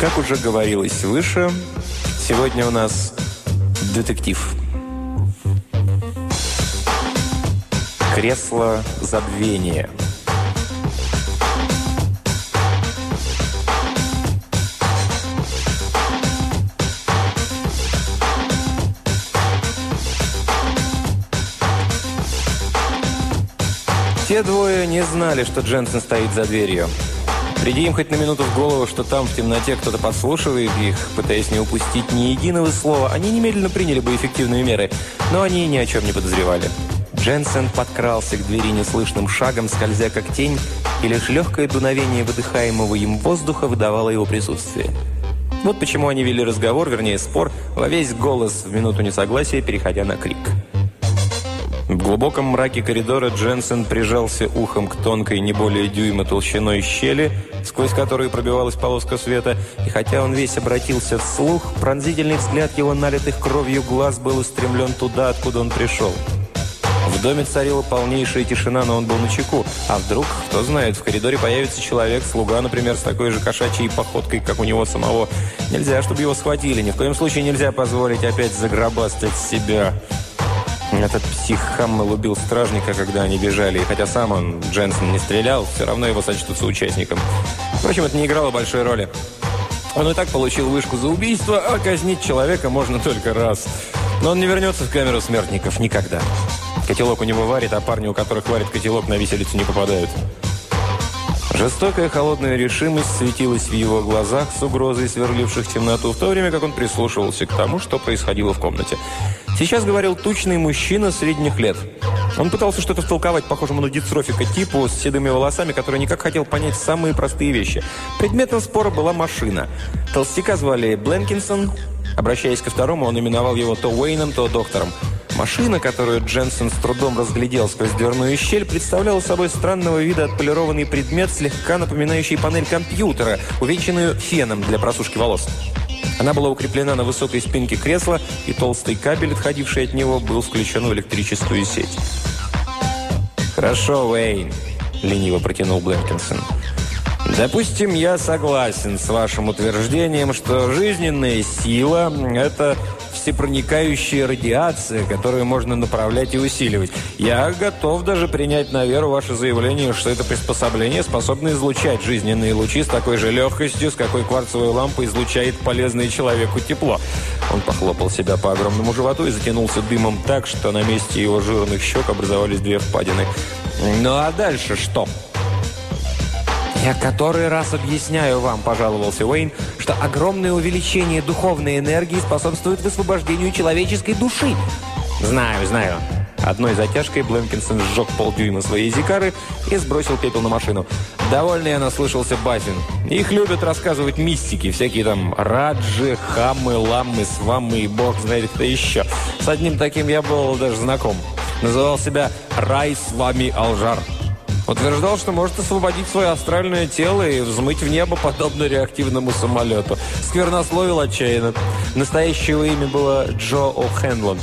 Как уже говорилось выше, сегодня у нас детектив. Кресло забвения. Те двое не знали, что Дженсен стоит за дверью. Приди им хоть на минуту в голову, что там в темноте кто-то подслушивает их, пытаясь не упустить ни единого слова, они немедленно приняли бы эффективные меры, но они ни о чем не подозревали. Дженсен подкрался к двери неслышным шагом, скользя как тень, и лишь легкое дуновение выдыхаемого им воздуха выдавало его присутствие. Вот почему они вели разговор, вернее спор, во весь голос в минуту несогласия, переходя на крик. В глубоком мраке коридора Дженсен прижался ухом к тонкой, не более дюйма толщиной щели, сквозь которую пробивалась полоска света, и хотя он весь обратился вслух, пронзительный взгляд его налитых кровью глаз был устремлен туда, откуда он пришел. В доме царила полнейшая тишина, но он был на чеку. А вдруг, кто знает, в коридоре появится человек, слуга, например, с такой же кошачьей походкой, как у него самого. Нельзя, чтобы его схватили. Ни в коем случае нельзя позволить опять загробастать себя. Этот псих Хаммел убил стражника, когда они бежали, и хотя сам он, Дженсен, не стрелял, все равно его сочтутся участником. Впрочем, это не играло большой роли. Он и так получил вышку за убийство, а казнить человека можно только раз. Но он не вернется в камеру смертников никогда. Котелок у него варит, а парни, у которых варит котелок, на виселицу не попадают. Жестокая холодная решимость светилась в его глазах с угрозой сверливших темноту, в то время как он прислушивался к тому, что происходило в комнате. Сейчас говорил тучный мужчина средних лет. Он пытался что-то втолковать похожему на дистрофика типу с седыми волосами, который никак хотел понять самые простые вещи. Предметом спора была машина. Толстяка звали Бленкинсон. Обращаясь ко второму, он именовал его то Уэйном, то доктором. Машина, которую Дженсен с трудом разглядел сквозь дверную щель, представляла собой странного вида отполированный предмет, слегка напоминающий панель компьютера, увенчанную феном для просушки волос. Она была укреплена на высокой спинке кресла, и толстый кабель, отходивший от него, был включен в электрическую сеть. «Хорошо, Уэйн», – лениво протянул Бленкинсон. «Допустим, я согласен с вашим утверждением, что жизненная сила – это всепроникающая радиация, которую можно направлять и усиливать. Я готов даже принять на веру ваше заявление, что это приспособление способно излучать жизненные лучи с такой же легкостью, с какой кварцевая лампа излучает полезное человеку тепло. Он похлопал себя по огромному животу и затянулся дымом так, что на месте его жирных щек образовались две впадины. «Ну а дальше что?» «Я который раз объясняю вам», – пожаловался Уэйн, «что огромное увеличение духовной энергии способствует высвобождению человеческой души». «Знаю, знаю». Одной затяжкой Бленкинсон сжег полдюйма своей зикары и сбросил пепел на машину. Довольно я наслышался Баффин. Их любят рассказывать мистики, всякие там раджи, хамы, ламмы, сваммы и бог знает кто еще. С одним таким я был даже знаком. Называл себя «Рай с вами Алжар». Утверждал, что может освободить свое астральное тело и взмыть в небо, подобно реактивному самолету. Сквернословил отчаянно. Настоящее имя было Джо О'Хенлон.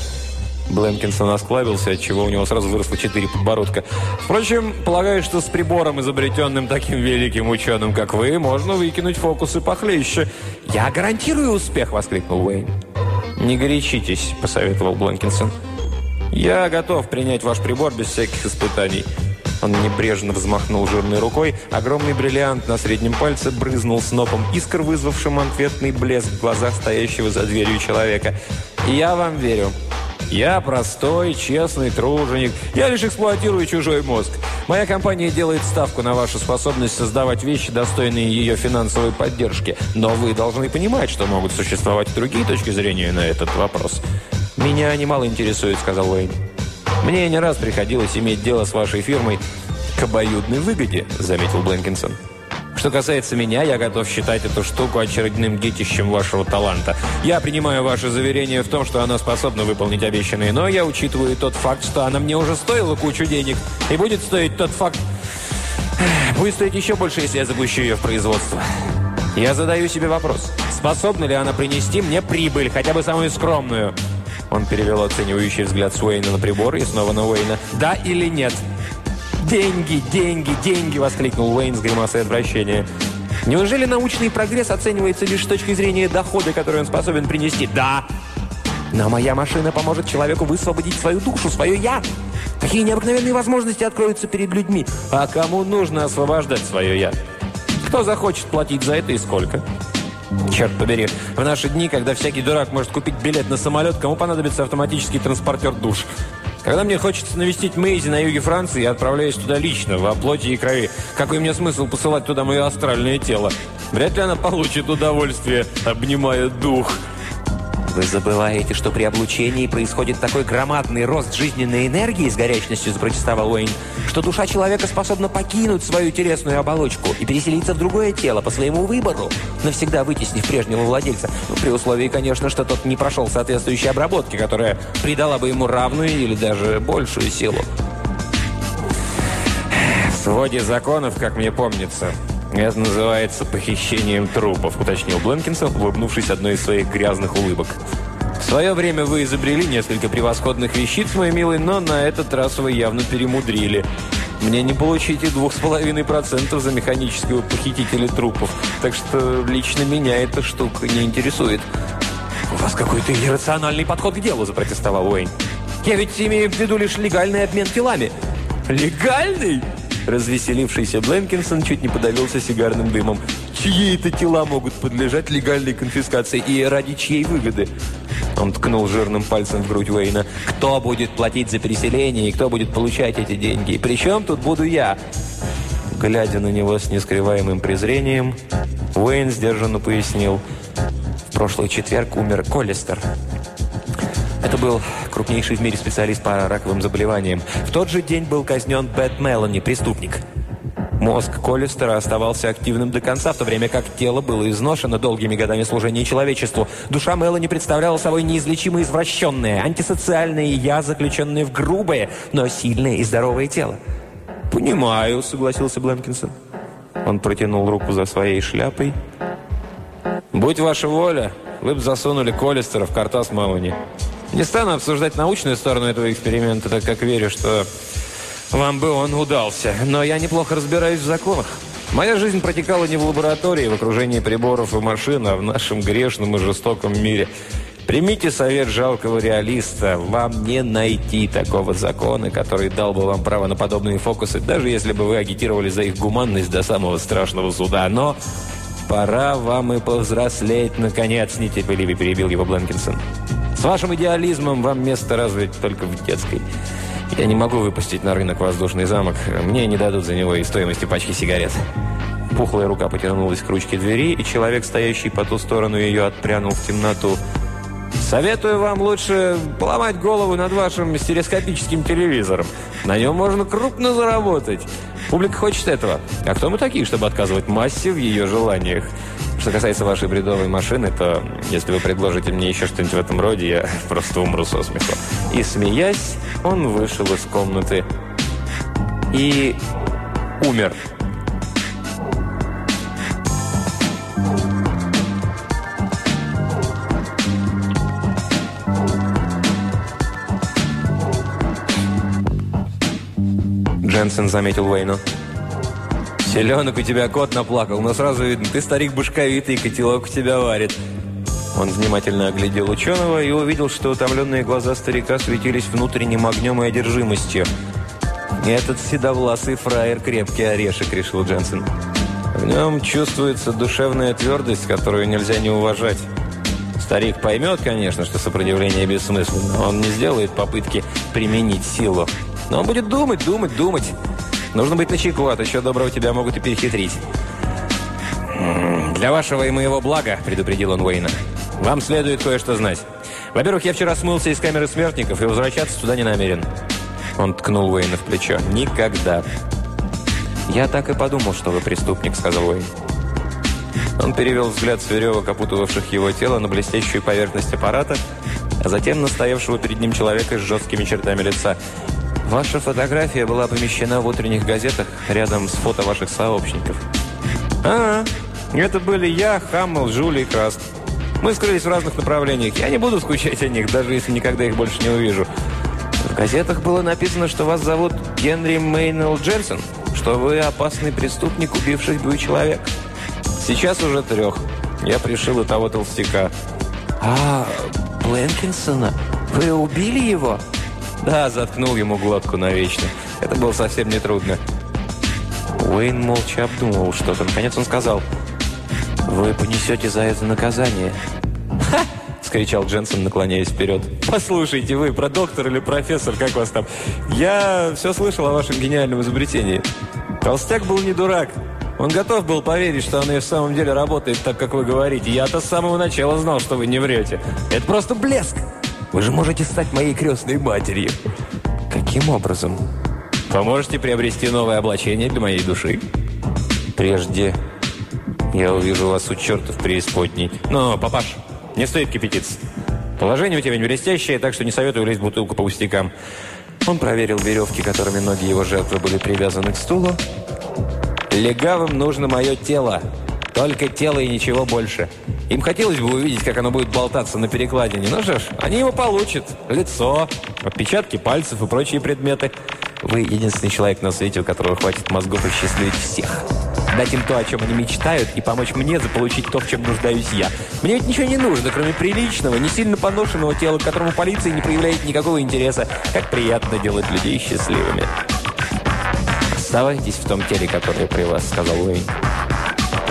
Бленкинсон осклабился, отчего у него сразу выросло четыре подбородка. Впрочем, полагаю, что с прибором, изобретенным таким великим ученым, как вы, можно выкинуть фокусы похлеще. «Я гарантирую успех!» – воскликнул Уэйн. «Не горячитесь», – посоветовал Бленкинсон. «Я готов принять ваш прибор без всяких испытаний». Он небрежно взмахнул жирной рукой. Огромный бриллиант на среднем пальце брызнул снопом искр, вызвавшим ответный блеск в глазах стоящего за дверью человека. «Я вам верю. Я простой, честный труженик. Я лишь эксплуатирую чужой мозг. Моя компания делает ставку на вашу способность создавать вещи, достойные ее финансовой поддержки. Но вы должны понимать, что могут существовать другие точки зрения на этот вопрос. «Меня немало интересует», — сказал Уэйн. «Мне не раз приходилось иметь дело с вашей фирмой к обоюдной выгоде», – заметил Бленкинсон. «Что касается меня, я готов считать эту штуку очередным детищем вашего таланта. Я принимаю ваше заверение в том, что она способна выполнить обещанное, но я учитываю тот факт, что она мне уже стоила кучу денег, и будет стоить тот факт... Будет стоить еще больше, если я запущу ее в производство. Я задаю себе вопрос, способна ли она принести мне прибыль, хотя бы самую скромную?» Он перевел оценивающий взгляд с Уэйна на прибор и снова на Уэйна. «Да или нет?» «Деньги, деньги, деньги!» – воскликнул Уэйн с гримасой отвращения. Неужели научный прогресс оценивается лишь с точки зрения дохода, который он способен принести? Да! Но моя машина поможет человеку высвободить свою душу, свое «я». Какие необыкновенные возможности откроются перед людьми. А кому нужно освобождать свое «я»? Кто захочет платить за это и сколько? Черт побери, в наши дни, когда всякий дурак может купить билет на самолет, кому понадобится автоматический транспортер душ? Когда мне хочется навестить Мейзи на юге Франции, я отправляюсь туда лично, во плоти и крови. Какой мне смысл посылать туда мое астральное тело? Вряд ли она получит удовольствие, обнимая дух. Вы забываете, что при облучении происходит такой громадный рост жизненной энергии, с горячностью запротестовал Уэйн, что душа человека способна покинуть свою телесную оболочку и переселиться в другое тело по своему выбору, навсегда вытеснив прежнего владельца. Ну, при условии, конечно, что тот не прошел соответствующей обработки, которая придала бы ему равную или даже большую силу. В своде законов, как мне помнится, «Это называется похищением трупов», уточнил Бленкинсон, улыбнувшись одной из своих грязных улыбок. «В свое время вы изобрели несколько превосходных вещиц, мой милый, но на этот раз вы явно перемудрили. Мне не получить и двух с половиной процентов за механического похитителя трупов, так что лично меня эта штука не интересует». «У вас какой-то иррациональный подход к делу», – запротестовал Уэйн. «Я ведь имею в виду лишь легальный обмен телами». «Легальный?» Развеселившийся Бленкинсон чуть не подавился сигарным дымом. Чьи это тела могут подлежать легальной конфискации и ради чьей выгоды? Он ткнул жирным пальцем в грудь Уэйна. «Кто будет платить за переселение и кто будет получать эти деньги? Причем тут буду я?» Глядя на него с нескрываемым презрением, Уэйн сдержанно пояснил. «В прошлый четверг умер Коллистер. Это был крупнейший в мире специалист по раковым заболеваниям. В тот же день был казнен Бет Мелани, преступник. Мозг Коллистера оставался активным до конца, в то время как тело было изношено долгими годами служения человечеству. Душа Мелани представляла собой неизлечимо извращенное, антисоциальное «я», заключенное в грубое, но сильное и здоровое тело. «Понимаю», — согласился Бленкинсон. Он протянул руку за своей шляпой. «Будь ваша воля, вы бы засунули Коллистера в картас Мелани». Не стану обсуждать научную сторону этого эксперимента, так как верю, что вам бы он удался. Но я неплохо разбираюсь в законах. Моя жизнь протекала не в лаборатории, в окружении приборов и машин, а в нашем грешном и жестоком мире. Примите совет жалкого реалиста. Вам не найти такого закона, который дал бы вам право на подобные фокусы, даже если бы вы агитировали за их гуманность до самого страшного суда. Но пора вам и повзрослеть, наконец, нетерпеливо перебил его Бленкинсон. Вашим идеализмом вам место развить только в детской. Я не могу выпустить на рынок воздушный замок. Мне не дадут за него и стоимости пачки сигарет. Пухлая рука потянулась к ручке двери, и человек, стоящий по ту сторону ее, отпрянул в темноту. Советую вам лучше поломать голову над вашим стереоскопическим телевизором. На нем можно крупно заработать. Публика хочет этого. А кто мы такие, чтобы отказывать массе в ее желаниях? Что касается вашей бредовой машины, то если вы предложите мне еще что-нибудь в этом роде, я просто умру со смеху. И смеясь, он вышел из комнаты и умер. Дженсен заметил Уэйну. «Селенок у тебя кот наплакал, но сразу видно, ты старик башковитый, котелок у тебя варит». Он внимательно оглядел ученого и увидел, что утомленные глаза старика светились внутренним огнем и одержимостью. «Этот седовласый фраер крепкий орешек», — решил Дженсен. «В нем чувствуется душевная твердость, которую нельзя не уважать. Старик поймет, конечно, что сопротивление бессмысленно. Он не сделает попытки применить силу. Но он будет думать, думать, думать. Нужно быть начеку, а то еще доброго тебя могут и перехитрить. «Для вашего и моего блага», — предупредил он Уэйна, — «вам следует кое-что знать. Во-первых, я вчера смылся из камеры смертников и возвращаться туда не намерен». Он ткнул Уэйна в плечо. «Никогда». «Я так и подумал, что вы преступник», — сказал Уэйн. Он перевел взгляд с веревок, опутывавших его тело, на блестящую поверхность аппарата, а затем на стоявшего перед ним человека с жесткими чертами лица. Ваша фотография была помещена в утренних газетах рядом с фото ваших сообщников. А, это были я, Хаммел, Жули и Краст. Мы скрылись в разных направлениях. Я не буду скучать о них, даже если никогда их больше не увижу. В газетах было написано, что вас зовут Генри Мейнелл Дженсен, что вы опасный преступник, убивший двух человек. Сейчас уже трех. Я пришил и того толстяка. А, Бленкинсона? Вы убили его? Да, заткнул ему глотку навечно. Это было совсем нетрудно. Уэйн молча обдумывал что-то. Наконец он сказал, «Вы понесете за это наказание». «Ха!» – скричал Дженсен, наклоняясь вперед. «Послушайте, вы про доктор или профессор, как вас там? Я все слышал о вашем гениальном изобретении. Толстяк был не дурак. Он готов был поверить, что оно и в самом деле работает так, как вы говорите. Я-то с самого начала знал, что вы не врете. Это просто блеск. Вы же можете стать моей крестной матерью. Каким образом? Поможете приобрести новое облачение для моей души? Прежде я увижу вас у черта в преисподней. Но, папаш, не стоит кипятиться. Положение у тебя не блестящее, так что не советую лезть в бутылку по пустякам. Он проверил веревки, которыми ноги его жертвы были привязаны к стулу, Легавым нужно мое тело. Только тело и ничего больше. Им хотелось бы увидеть, как оно будет болтаться на перекладине. Ну что ж, они его получат. Лицо, отпечатки пальцев и прочие предметы. Вы единственный человек на свете, у которого хватит мозгов осчастливить всех. Дать им то, о чем они мечтают, и помочь мне заполучить то, в чем нуждаюсь я. Мне ведь ничего не нужно, кроме приличного, не сильно поношенного тела, к которому полиция не проявляет никакого интереса. Как приятно делать людей счастливыми. «Оставайтесь в том теле, которое при вас», — сказал Уэйн.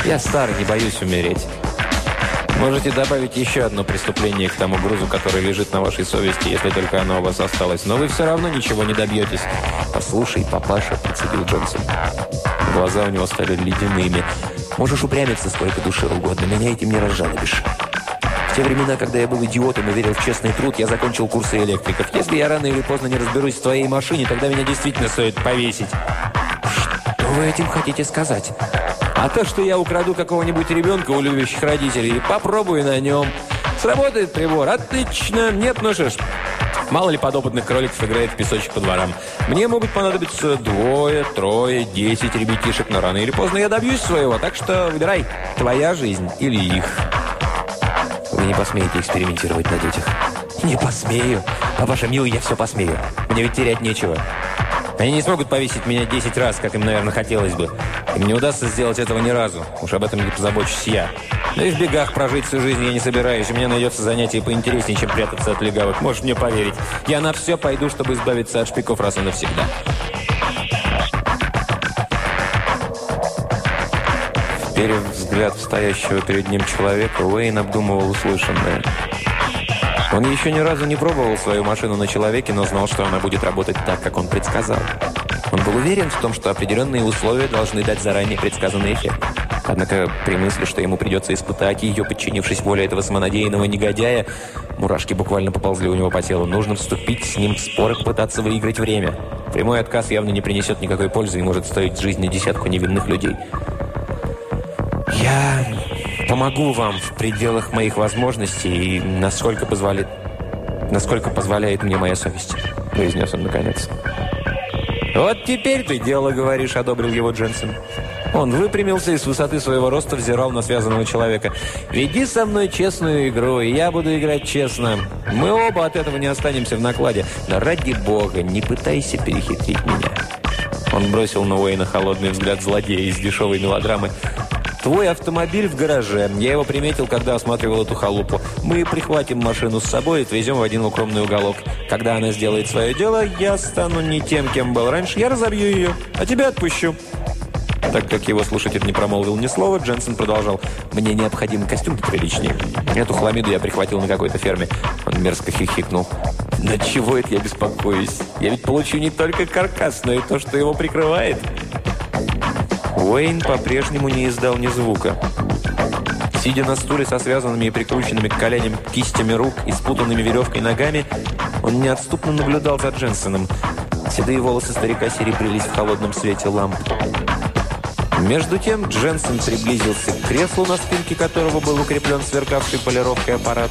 «Я старый, не боюсь умереть. Можете добавить еще одно преступление к тому грузу, который лежит на вашей совести, если только оно у вас осталось. Но вы все равно ничего не добьетесь». «Послушай, папаша», — процедил Джонсон. Глаза у него стали ледяными. «Можешь упрямиться сколько душе угодно, меня этим не разжалобишь». В те времена, когда я был идиотом и верил в честный труд, я закончил курсы электриков. Если я рано или поздно не разберусь в твоей машине, тогда меня действительно стоит повесить вы этим хотите сказать? А то, что я украду какого-нибудь ребенка у любящих родителей, попробую на нем. Сработает прибор? Отлично. Нет, ну что ж, Мало ли подопытных кроликов играет в песочек по дворам. Мне могут понадобиться двое, трое, десять ребятишек, но рано или поздно я добьюсь своего. Так что выбирай, твоя жизнь или их. Вы не посмеете экспериментировать на детях? Не посмею. Папаша, милый, я все посмею. Мне ведь терять нечего. Они не смогут повесить меня 10 раз, как им, наверное, хотелось бы. Им не удастся сделать этого ни разу. Уж об этом не позабочусь я. Да и в бегах прожить всю жизнь я не собираюсь. У меня найдется занятие поинтереснее, чем прятаться от легавых. Можешь мне поверить. Я на все пойду, чтобы избавиться от шпиков раз и навсегда. Вперев взгляд стоящего перед ним человека, Уэйн обдумывал услышанное. Он еще ни разу не пробовал свою машину на человеке, но знал, что она будет работать так, как он предсказал. Он был уверен в том, что определенные условия должны дать заранее предсказанный эффект. Однако при мысли, что ему придется испытать ее, подчинившись воле этого самонадеянного негодяя, мурашки буквально поползли у него по телу. Нужно вступить с ним в спор и попытаться выиграть время. Прямой отказ явно не принесет никакой пользы и может стоить жизни десятку невинных людей. «Я помогу вам в пределах моих возможностей и насколько позволит, насколько позволяет мне моя совесть», – произнес он наконец. «Вот теперь ты дело говоришь», – одобрил его Дженсен. Он выпрямился и с высоты своего роста взирал на связанного человека. «Веди со мной честную игру, и я буду играть честно. Мы оба от этого не останемся в накладе. Но ради бога, не пытайся перехитрить меня». Он бросил на Уэйна холодный взгляд злодея из дешевой мелодрамы. Твой автомобиль в гараже. Я его приметил, когда осматривал эту халупу. Мы прихватим машину с собой и отвезем в один укромный уголок. Когда она сделает свое дело, я стану не тем, кем был раньше. Я разобью ее, а тебя отпущу». Так как его слушатель не промолвил ни слова, Дженсен продолжал. «Мне необходим костюм приличнее. Эту хламиду я прихватил на какой-то ферме». Он мерзко хихикнул. «На чего это я беспокоюсь? Я ведь получу не только каркас, но и то, что его прикрывает». Уэйн по-прежнему не издал ни звука. Сидя на стуле со связанными и прикрученными к коленям кистями рук и спутанными веревкой ногами, он неотступно наблюдал за Дженсеном. Седые волосы старика серебрились в холодном свете ламп. Между тем Дженсен приблизился к креслу, на спинке которого был укреплен сверкавший полировкой аппарат.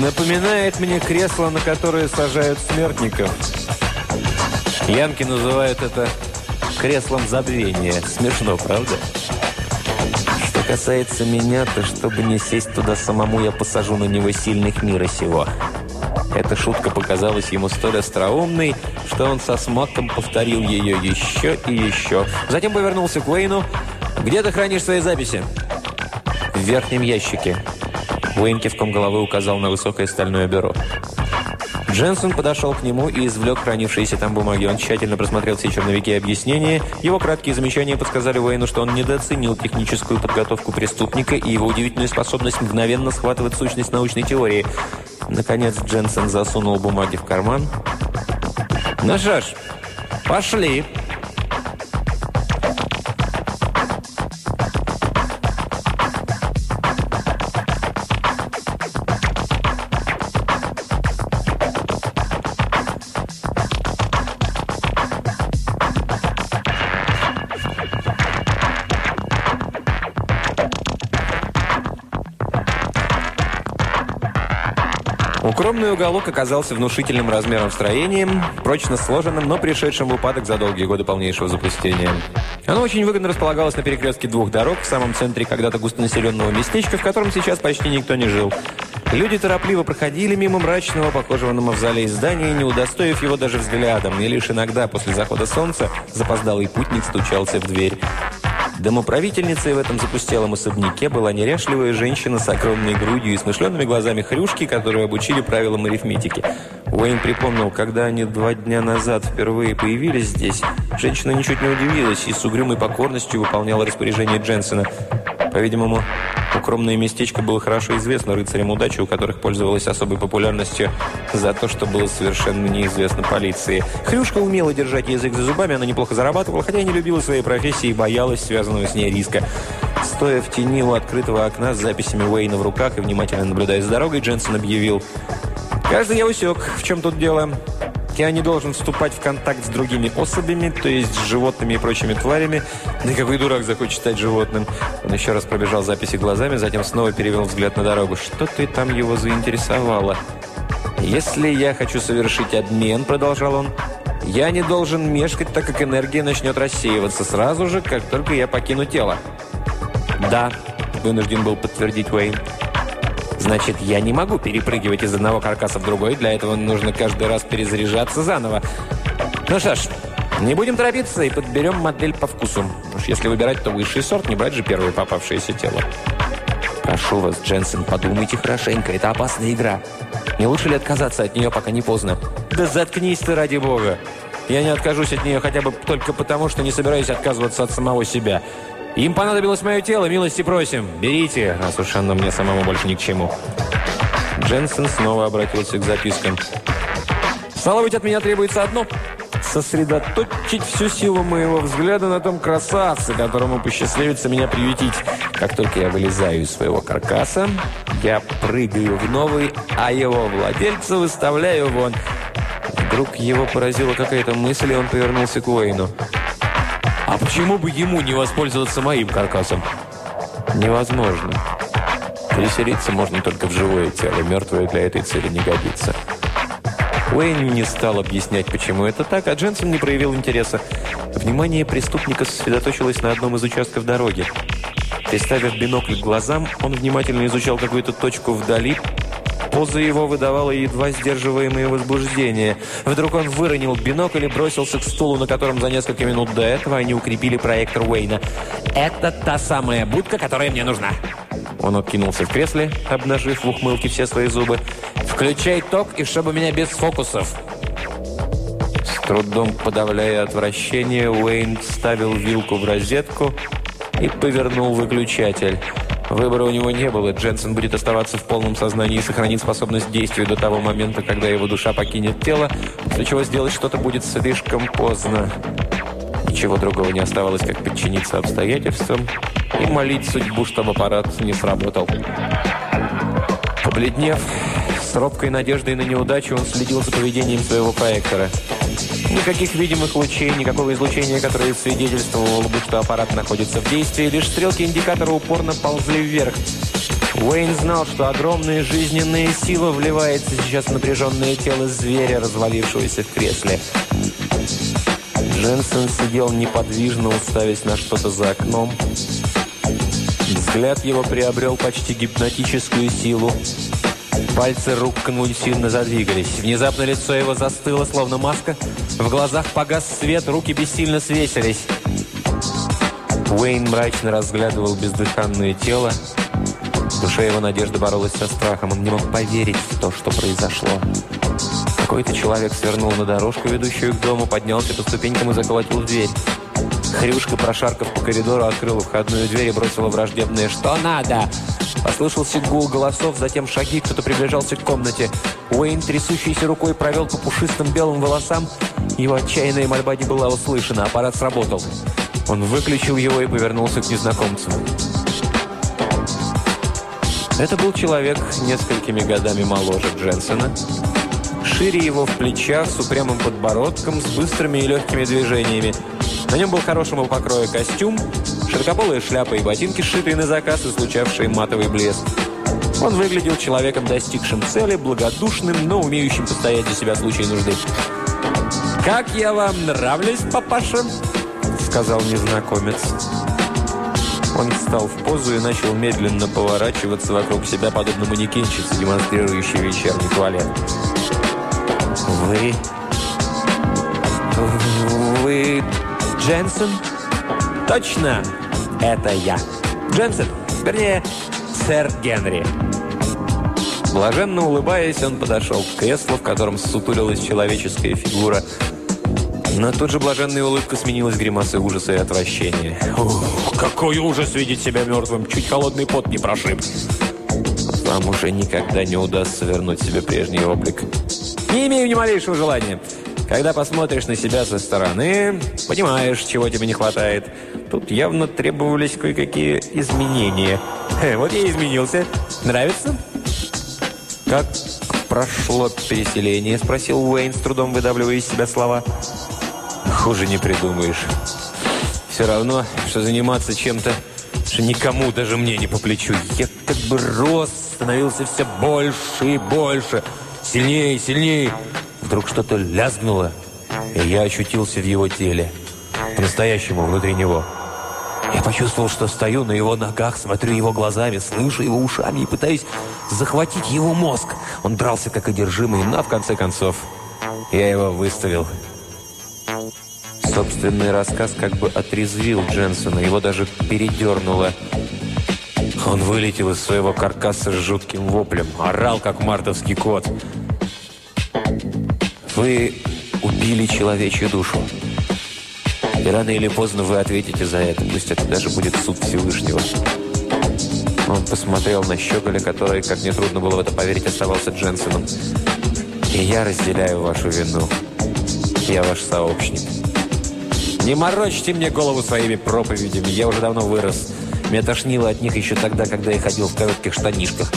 «Напоминает мне кресло, на которое сажают смертников. Янки называют это креслом забвения. Смешно, правда? Что касается меня, то чтобы не сесть туда самому, я посажу на него сильных мира сего. Эта шутка показалась ему столь остроумной, что он со смаком повторил ее еще и еще. Затем повернулся к Уэйну. Где ты хранишь свои записи?» «В верхнем ящике». Уэйн кивком головы указал на высокое стальное бюро. Дженсон подошел к нему и извлек хранившиеся там бумаги. Он тщательно просмотрел все черновики объяснения. Его краткие замечания подсказали Уэйну, что он недооценил техническую подготовку преступника и его удивительную способность мгновенно схватывать сущность научной теории. Наконец Дженсон засунул бумаги в карман. «Ну что ж, пошли!» Укромный уголок оказался внушительным размером строением, прочно сложенным, но пришедшим в упадок за долгие годы полнейшего запустения. Оно очень выгодно располагалось на перекрестке двух дорог в самом центре когда-то густонаселенного местечка, в котором сейчас почти никто не жил. Люди торопливо проходили мимо мрачного, похожего на мавзолей здания, не удостоив его даже взглядом, и лишь иногда после захода солнца запоздалый путник стучался в дверь. Домоправительницей в этом запустелом особняке была неряшливая женщина с огромной грудью и смышленными глазами хрюшки, которую обучили правилам арифметики. Уэйн припомнил, когда они два дня назад впервые появились здесь, женщина ничуть не удивилась и с угрюмой покорностью выполняла распоряжение Дженсона. По-видимому, укромное местечко было хорошо известно рыцарям удачи, у которых пользовалось особой популярностью за то, что было совершенно неизвестно полиции. Хрюшка умела держать язык за зубами, она неплохо зарабатывала, хотя и не любила своей профессии и боялась связанного с ней риска. Стоя в тени у открытого окна с записями Уэйна в руках и внимательно наблюдая за дорогой, Дженсен объявил «Каждый я усек, в чем тут дело. Я не должен вступать в контакт с другими особями, то есть с животными и прочими тварями. Да какой дурак захочет стать животным? Он еще раз пробежал записи глазами, затем снова перевел взгляд на дорогу. Что-то там его заинтересовало. «Если я хочу совершить обмен», — продолжал он, — «я не должен мешкать, так как энергия начнет рассеиваться сразу же, как только я покину тело». «Да», — вынужден был подтвердить Уэйн. Значит, я не могу перепрыгивать из одного каркаса в другой. Для этого нужно каждый раз перезаряжаться заново. Ну что ж, не будем торопиться и подберем модель по вкусу. Уж если выбирать, то высший сорт, не брать же первое попавшееся тело. Прошу вас, Дженсен, подумайте хорошенько. Это опасная игра. Не лучше ли отказаться от нее, пока не поздно? Да заткнись ты, ради бога. Я не откажусь от нее хотя бы только потому, что не собираюсь отказываться от самого себя. Им понадобилось мое тело, милости просим. Берите, раз уж оно мне самому больше ни к чему. Дженсен снова обратился к запискам. Стало быть, от меня требуется одно – сосредоточить всю силу моего взгляда на том красавце, которому посчастливится меня приютить. Как только я вылезаю из своего каркаса, я прыгаю в новый, а его владельца выставляю вон. Вдруг его поразила какая-то мысль, и он повернулся к Уэйну. А почему бы ему не воспользоваться моим каркасом? Невозможно. Переселиться можно только в живое тело. Мертвое для этой цели не годится. Уэйн не стал объяснять, почему это так, а Дженсен не проявил интереса. Внимание преступника сосредоточилось на одном из участков дороги. Приставив бинокль к глазам, он внимательно изучал какую-то точку вдали, Поза его выдавала едва сдерживаемое возбуждение. Вдруг он выронил бинокль и бросился к стулу, на котором за несколько минут до этого они укрепили проектор Уэйна. «Это та самая будка, которая мне нужна!» Он откинулся в кресле, обнажив в ухмылке все свои зубы. «Включай ток, и чтобы меня без фокусов!» С трудом подавляя отвращение, Уэйн вставил вилку в розетку и повернул выключатель. Выбора у него не было. Дженсен будет оставаться в полном сознании и сохранить способность действия до того момента, когда его душа покинет тело, после чего сделать что-то будет слишком поздно. Ничего другого не оставалось, как подчиниться обстоятельствам и молить судьбу, чтобы аппарат не сработал. Побледнев, с робкой надеждой на неудачу, он следил за поведением своего проектора – Никаких видимых лучей, никакого излучения, которое свидетельствовало бы, что аппарат находится в действии. Лишь стрелки индикатора упорно ползли вверх. Уэйн знал, что огромная жизненная сила вливается сейчас в напряженное тело зверя, развалившегося в кресле. Дженсен сидел неподвижно, уставясь на что-то за окном. Взгляд его приобрел почти гипнотическую силу. Пальцы рук конвульсивно задвигались. Внезапно лицо его застыло, словно маска. В глазах погас свет, руки бессильно свесились. Уэйн мрачно разглядывал бездыханное тело. В душе его надежда боролась со страхом. Он не мог поверить в то, что произошло. Какой-то человек свернул на дорожку, ведущую к дому, поднялся по ступенькам и заколотил в дверь. Хрюшка, прошаркав по коридору, открыла входную дверь и бросила враждебное «Что надо?». Послышался гул голосов, затем шаги, кто-то приближался к комнате. Уэйн, трясущейся рукой, провел по пушистым белым волосам. Его отчаянная мольба не была услышана, аппарат сработал. Он выключил его и повернулся к незнакомцу. Это был человек несколькими годами моложе Дженсона. Шире его в плечах, с упрямым подбородком, с быстрыми и легкими движениями. На нем был хорошего покроя костюм, широкополая шляпа и ботинки, сшитые на заказ и случавшие матовый блеск. Он выглядел человеком, достигшим цели, благодушным, но умеющим постоять за себя в случае нужды. «Как я вам нравлюсь, папаша?» – сказал незнакомец. Он встал в позу и начал медленно поворачиваться вокруг себя, подобно манекенщице, демонстрирующей вечерний туалет. «Вы... вы... Дженсен?» «Точно! Это я! Дженсен! Вернее, сэр Генри!» Блаженно улыбаясь, он подошел к креслу, в котором сутулилась человеческая фигура – но тут же блаженная улыбка сменилась гримасой ужаса и отвращения. Ух, какой ужас видеть себя мертвым! Чуть холодный пот не прошиб. Вам уже никогда не удастся вернуть себе прежний облик. Не имею ни малейшего желания. Когда посмотришь на себя со стороны, понимаешь, чего тебе не хватает. Тут явно требовались кое-какие изменения. Вот я изменился. Нравится? «Как прошло переселение?» – спросил Уэйн, с трудом выдавливая из себя слова. Хуже не придумаешь. Все равно, что заниматься чем-то, что никому, даже мне не по плечу. Я как бы рос, становился все больше и больше, сильнее сильнее. Вдруг что-то лязгнуло, и я ощутился в его теле, по-настоящему внутри него. Я почувствовал, что стою на его ногах, смотрю его глазами, слышу его ушами и пытаюсь захватить его мозг. Он дрался как одержимый, но в конце концов я его выставил. Собственный рассказ как бы отрезвил Дженсона, его даже передернуло. Он вылетел из своего каркаса с жутким воплем, орал, как мартовский кот. Вы убили человечью душу. И рано или поздно вы ответите за это, пусть это даже будет суд Всевышнего. Он посмотрел на Щеголя, который, как нетрудно было в это поверить, оставался Дженсоном. И я разделяю вашу вину. Я ваш сообщник. Не морочьте мне голову своими проповедями, я уже давно вырос. Меня тошнило от них еще тогда, когда я ходил в коротких штанишках.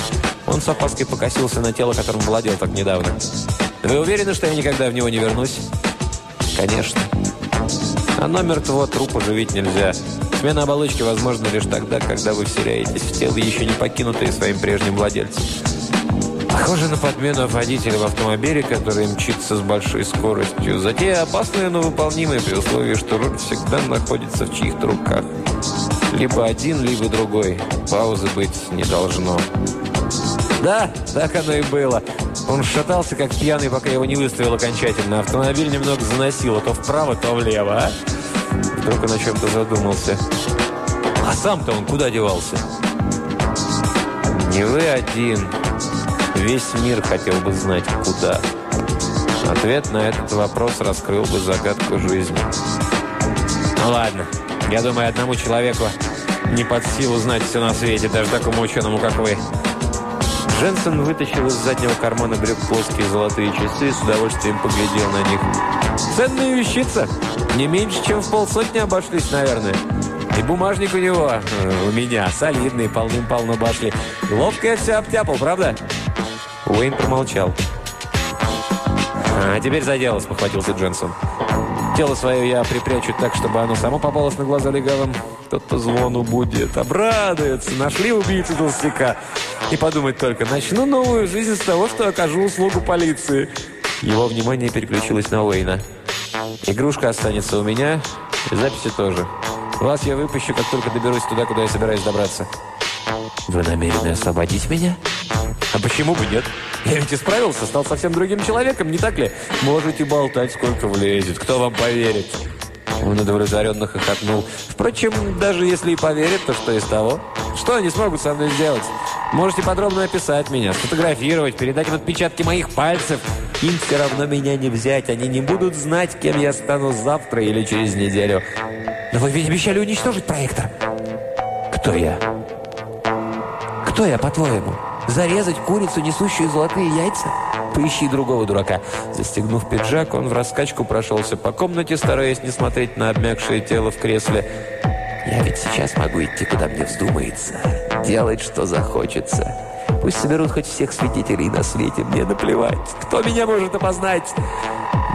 Он с опаской покосился на тело, которым владел так недавно. Вы уверены, что я никогда в него не вернусь? Конечно. А номер твоего трупа живить нельзя. Смена оболочки возможна лишь тогда, когда вы вселяетесь в тело, еще не покинутые своим прежним владельцем. Похоже на подмену водителя в автомобиле, который мчится с большой скоростью. Затея опасная, но выполнимая при условии, что руль всегда находится в чьих-то руках. Либо один, либо другой. Паузы быть не должно. Да, так оно и было. Он шатался, как пьяный, пока его не выставил окончательно. Автомобиль немного заносило то вправо, то влево, а? Вдруг он о чем-то задумался. А сам-то он куда девался? Не вы один. Весь мир хотел бы знать, куда. Ответ на этот вопрос раскрыл бы загадку жизни. Ну ладно, я думаю, одному человеку не под силу знать все на свете, даже такому ученому, как вы. Дженсен вытащил из заднего кармана брюк плоские золотые часы и с удовольствием поглядел на них. «Ценная вещица! Не меньше, чем в полсотни обошлись, наверное. И бумажник у него, э, у меня, солидный, полным-полно башли. Ловко я все обтяпал, правда?» Уэйн промолчал. «А теперь за дело», — спохватился Дженсон. «Тело свое я припрячу так, чтобы оно само попалось на глаза легавым. Кто-то звону будет, обрадуется. Нашли убийцу толстяка. И подумать только, начну новую жизнь с того, что окажу услугу полиции». Его внимание переключилось на Уэйна. «Игрушка останется у меня, записи тоже. Вас я выпущу, как только доберусь туда, куда я собираюсь добраться». «Вы намерены освободить меня?» А почему бы нет? Я ведь исправился, стал совсем другим человеком, не так ли? Можете болтать, сколько влезет. Кто вам поверит? Он удовлетворенно хохотнул. Впрочем, даже если и поверят, то что из того? Что они смогут со мной сделать? Можете подробно описать меня, сфотографировать, передать им отпечатки моих пальцев. Им все равно меня не взять. Они не будут знать, кем я стану завтра или через неделю. Но вы ведь обещали уничтожить проектор. Кто я? Кто я, по-твоему? Зарезать курицу, несущую золотые яйца? Поищи другого дурака. Застегнув пиджак, он в раскачку прошелся по комнате, стараясь не смотреть на обмякшее тело в кресле. Я ведь сейчас могу идти, куда мне вздумается. Делать, что захочется. Пусть соберут хоть всех свидетелей на свете. Мне наплевать. Кто меня может опознать?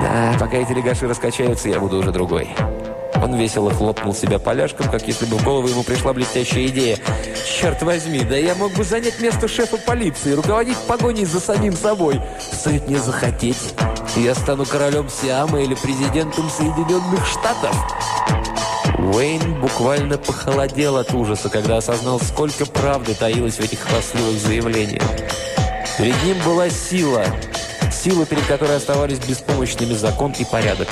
Да, пока эти легаши раскачаются, я буду уже другой. Он весело хлопнул себя поляшком, как если бы в голову ему пришла блестящая идея. «Черт возьми, да я мог бы занять место шефа полиции, руководить погоней за самим собой. Стоит мне захотеть, я стану королем Сиама или президентом Соединенных Штатов». Уэйн буквально похолодел от ужаса, когда осознал, сколько правды таилось в этих хвастливых заявлениях. Перед ним была сила, сила, перед которой оставались беспомощными закон и порядок.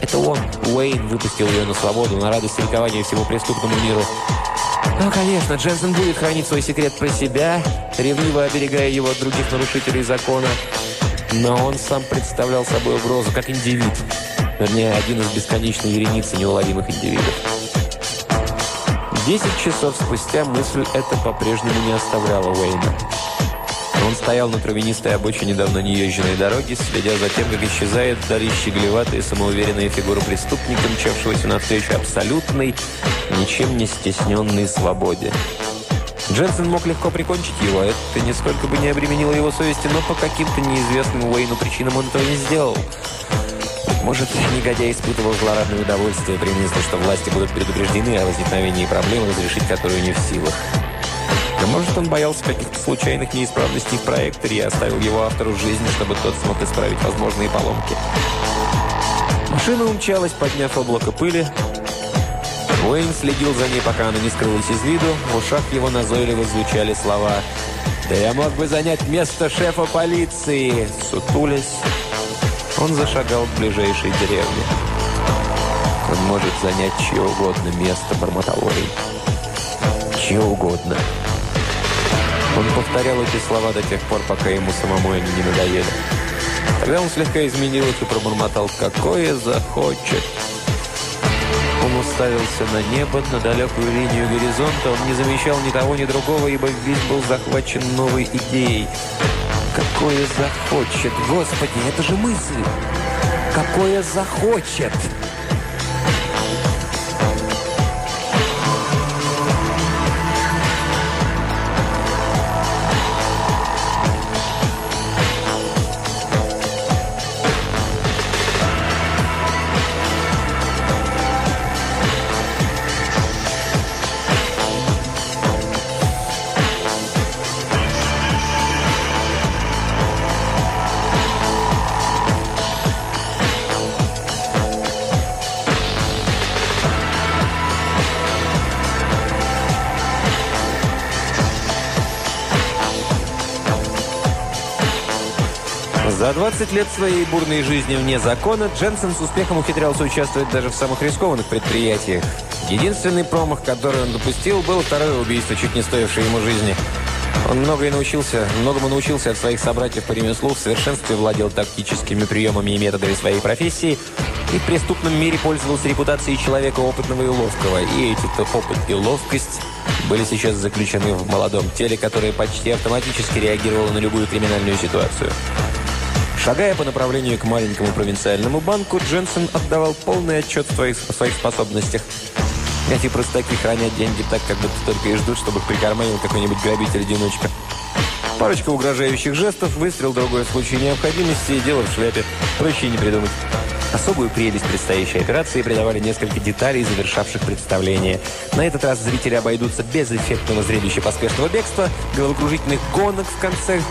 Это он, Уэйн, выпустил ее на свободу, на радость ликования всему преступному миру. Ну, конечно, Дженсен будет хранить свой секрет про себя, ревниво оберегая его от других нарушителей закона. Но он сам представлял собой угрозу, как индивид. Вернее, один из бесконечной вереницы неуловимых индивидов. Десять часов спустя мысль эта по-прежнему не оставляла Уэйна. Он стоял на травянистой обочине давно неезженной дороги, следя за тем, как исчезает вдали щеглеватая самоуверенная фигура преступника, мчавшегося навстречу абсолютной, ничем не стесненной свободе. Дженсен мог легко прикончить его, это нисколько бы не обременило его совести, но по каким-то неизвестным Уэйну причинам он этого не сделал. Может, негодяй испытывал злорадное удовольствие при мысли, что власти будут предупреждены о возникновении проблем, разрешить которую не в силах. А может, он боялся каких-то случайных неисправностей в проекторе и оставил его автору жизни, чтобы тот смог исправить возможные поломки. Машина умчалась, подняв облако пыли. Уэйн следил за ней, пока она не скрылась из виду. В ушах его назойливо звучали слова «Да я мог бы занять место шефа полиции!» Сутулясь, он зашагал к ближайшей деревне. «Он может занять чье угодно место», — бормотал Уэйн. «Чье угодно». Он повторял эти слова до тех пор, пока ему самому они не надоели. Тогда он слегка изменил их и пробормотал «Какое захочет!». Он уставился на небо, на далекую линию горизонта. Он не замечал ни того, ни другого, ибо весь был захвачен новой идеей. «Какое захочет! Господи, это же мысль! Какое захочет!» За 20 лет своей бурной жизни вне закона Дженсен с успехом ухитрялся участвовать даже в самых рискованных предприятиях. Единственный промах, который он допустил, было второе убийство, чуть не стоившее ему жизни. Он многое научился, многому научился от своих собратьев по ремеслу, в совершенстве владел тактическими приемами и методами своей профессии и в преступном мире пользовался репутацией человека опытного и ловкого. И эти-то опыт и ловкость были сейчас заключены в молодом теле, которое почти автоматически реагировало на любую криминальную ситуацию. Шагая по направлению к маленькому провинциальному банку, Дженсен отдавал полный отчет в своих, своих способностях. Эти простаки хранят деньги так, как будто только и ждут, чтобы прикарманил какой-нибудь грабитель-одиночка. Парочка угрожающих жестов, выстрел другой в случае необходимости и дело в шляпе. Проще не придумать. Особую прелесть предстоящей операции придавали несколько деталей, завершавших представление. На этот раз зрители обойдутся без эффектного зрелища поспешного бегства, головокружительных гонок в конце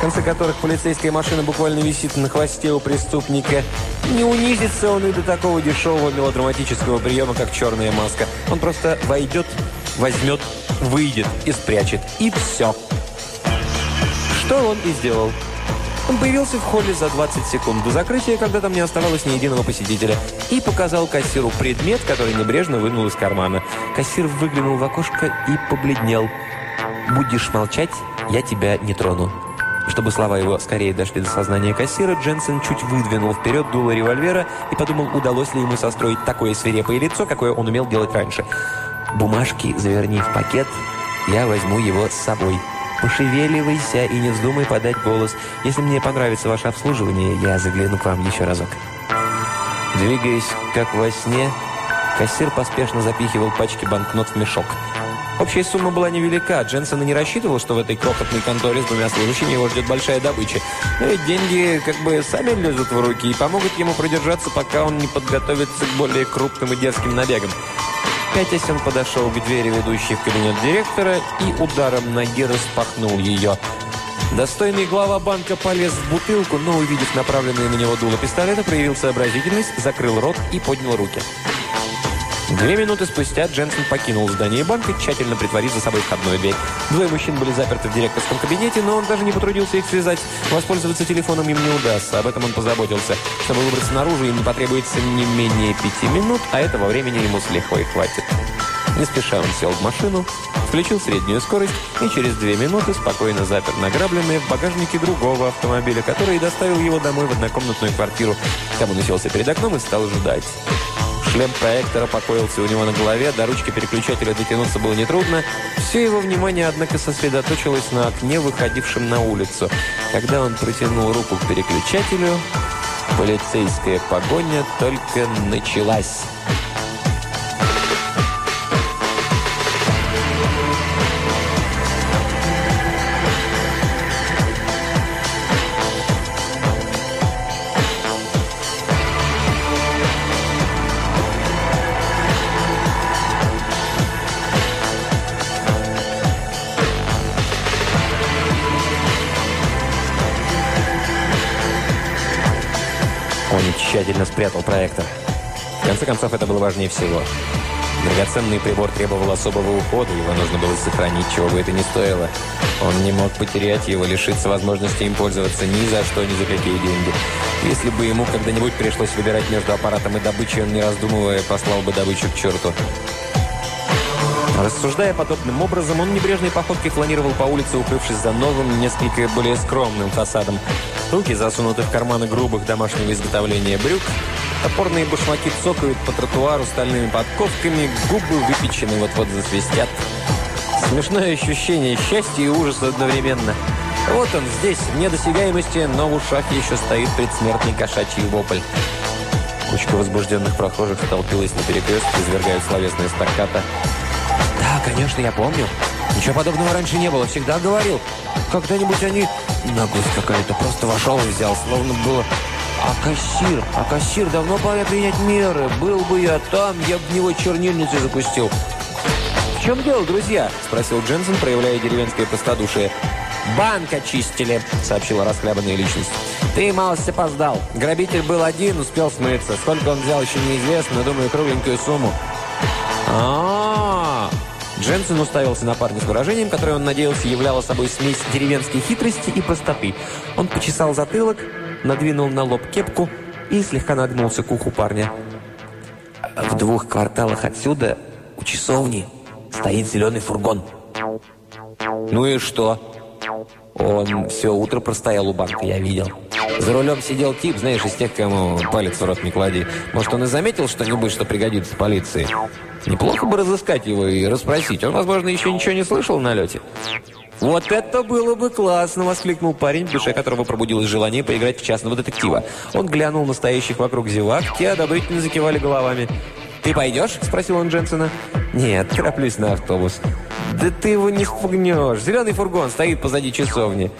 в конце которых полицейская машина буквально висит на хвосте у преступника. Не унизится он и до такого дешевого мелодраматического приема, как черная маска. Он просто войдет, возьмет, выйдет и спрячет. И все. Что он и сделал. Он появился в холле за 20 секунд до закрытия, когда там не оставалось ни единого посетителя, и показал кассиру предмет, который небрежно вынул из кармана. Кассир выглянул в окошко и побледнел. «Будешь молчать, я тебя не трону». Чтобы слова его скорее дошли до сознания кассира, Дженсен чуть выдвинул вперед дуло револьвера и подумал, удалось ли ему состроить такое свирепое лицо, какое он умел делать раньше. «Бумажки заверни в пакет, я возьму его с собой. Пошевеливайся и не вздумай подать голос. Если мне понравится ваше обслуживание, я загляну к вам еще разок». Двигаясь, как во сне, кассир поспешно запихивал пачки банкнот в мешок – Общая сумма была невелика. Дженсен и не рассчитывал, что в этой крохотной конторе с двумя служащими его ждет большая добыча. Но ведь деньги как бы сами лезут в руки и помогут ему продержаться, пока он не подготовится к более крупным и дерзким набегам. Пятясь он подошел к двери, ведущей в кабинет директора, и ударом ноги распахнул ее. Достойный глава банка полез в бутылку, но, увидев направленное на него дуло пистолета, проявил сообразительность, закрыл рот и поднял руки. Две минуты спустя Дженсен покинул здание банка, тщательно притворив за собой входную дверь. Двое мужчин были заперты в директорском кабинете, но он даже не потрудился их связать. Воспользоваться телефоном им не удастся, об этом он позаботился. Чтобы выбраться наружу, им потребуется не менее пяти минут, а этого времени ему с лихвой хватит. Не спеша он сел в машину, включил среднюю скорость и через две минуты спокойно запер награбленные в багажнике другого автомобиля, который доставил его домой в однокомнатную квартиру. Там он уселся перед окном и стал ждать. Шлем проектора покоился у него на голове, до ручки переключателя дотянуться было нетрудно. Все его внимание, однако, сосредоточилось на окне, выходившем на улицу. Когда он протянул руку к переключателю, полицейская погоня только началась. Тщательно спрятал проектор. В конце концов, это было важнее всего. Драгоценный прибор требовал особого ухода, его нужно было сохранить, чего бы это ни стоило. Он не мог потерять его, лишиться возможности им пользоваться ни за что, ни за какие деньги. Если бы ему когда-нибудь пришлось выбирать между аппаратом и добычей, он, не раздумывая, послал бы добычу к черту. Рассуждая подобным образом, он небрежной походкой фланировал по улице, укрывшись за новым, несколько более скромным фасадом. Руки засунуты в карманы грубых домашнего изготовления брюк, топорные башмаки цокают по тротуару стальными подковками, губы выпечены вот-вот засвистят. Смешное ощущение счастья и ужаса одновременно. Вот он здесь, в недосягаемости, но в ушах еще стоит предсмертный кошачий вопль. Кучка возбужденных прохожих столпилась на перекрестке, извергая словесное стаккато. «Да, конечно, я помню. Ничего подобного раньше не было. Всегда говорил. Когда-нибудь они... Наглость какая-то. Просто вошел и взял. Словно было... А кассир? А кассир давно пора принять меры. Был бы я там, я бы в него чернильницу запустил. «В чем дело, друзья?» – спросил Дженсен, проявляя деревенское простодушие. «Банк очистили», – сообщила расхлябанная личность. «Ты малость опоздал. Грабитель был один, успел смыться. Сколько он взял, еще неизвестно, думаю, кругленькую сумму». А-а-а! Дженсен уставился на парня с выражением, которое он надеялся являло собой смесь деревенской хитрости и простоты. Он почесал затылок, надвинул на лоб кепку и слегка нагнулся к уху парня. «В двух кварталах отсюда, у часовни, стоит зеленый фургон». «Ну и что?» Он все утро простоял у банка, я видел. За рулем сидел тип, знаешь, из тех, кому палец в рот не клади. Может, он и заметил что-нибудь, что пригодится полиции? Неплохо бы разыскать его и расспросить. Он, возможно, еще ничего не слышал на лете. «Вот это было бы классно!» – воскликнул парень, в душе которого пробудилось желание поиграть в частного детектива. Он глянул на стоящих вокруг зевак, те одобрительно закивали головами. «Ты пойдешь?» – спросил он Дженсона. «Нет, тороплюсь на автобус». «Да ты его не впугнешь! Зеленый фургон стоит позади часовни!»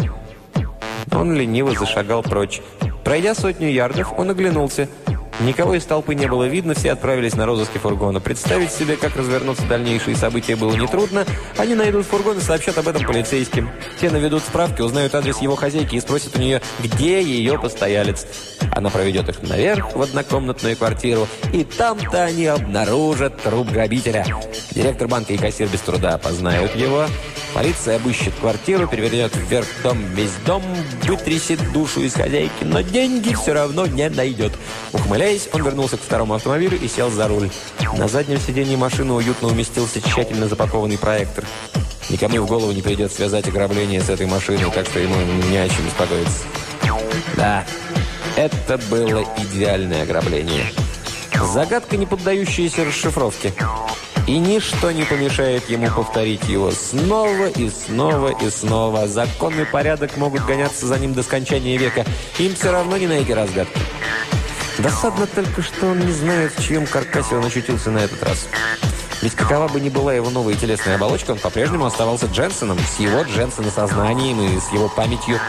Он лениво зашагал прочь. Пройдя сотню ярдов, он оглянулся – Никого из толпы не было видно, все отправились на розыски фургона. Представить себе, как развернутся дальнейшие события, было нетрудно. Они найдут фургон и сообщат об этом полицейским. Те наведут справки, узнают адрес его хозяйки и спросят у нее, где ее постоялец. Она проведет их наверх в однокомнатную квартиру, и там-то они обнаружат труп грабителя. Директор банка и кассир без труда опознают его, Полиция обыщет квартиру, перевернет вверх дом весь дом, вытрясет душу из хозяйки, но деньги все равно не найдет. Ухмыляясь, он вернулся к второму автомобилю и сел за руль. На заднем сиденье машины уютно уместился тщательно запакованный проектор. Никому в голову не придет связать ограбление с этой машиной, так что ему не о чем беспокоиться. Да, это было идеальное ограбление. Загадка, не поддающаяся расшифровке. И ничто не помешает ему повторить его снова и снова и снова. Закон и порядок могут гоняться за ним до скончания века. Им все равно не найти разгадки. Досадно только, что он не знает, в чьем каркасе он очутился на этот раз. Ведь какова бы ни была его новая телесная оболочка, он по-прежнему оставался Дженсоном, с его Дженсона сознанием и с его памятью.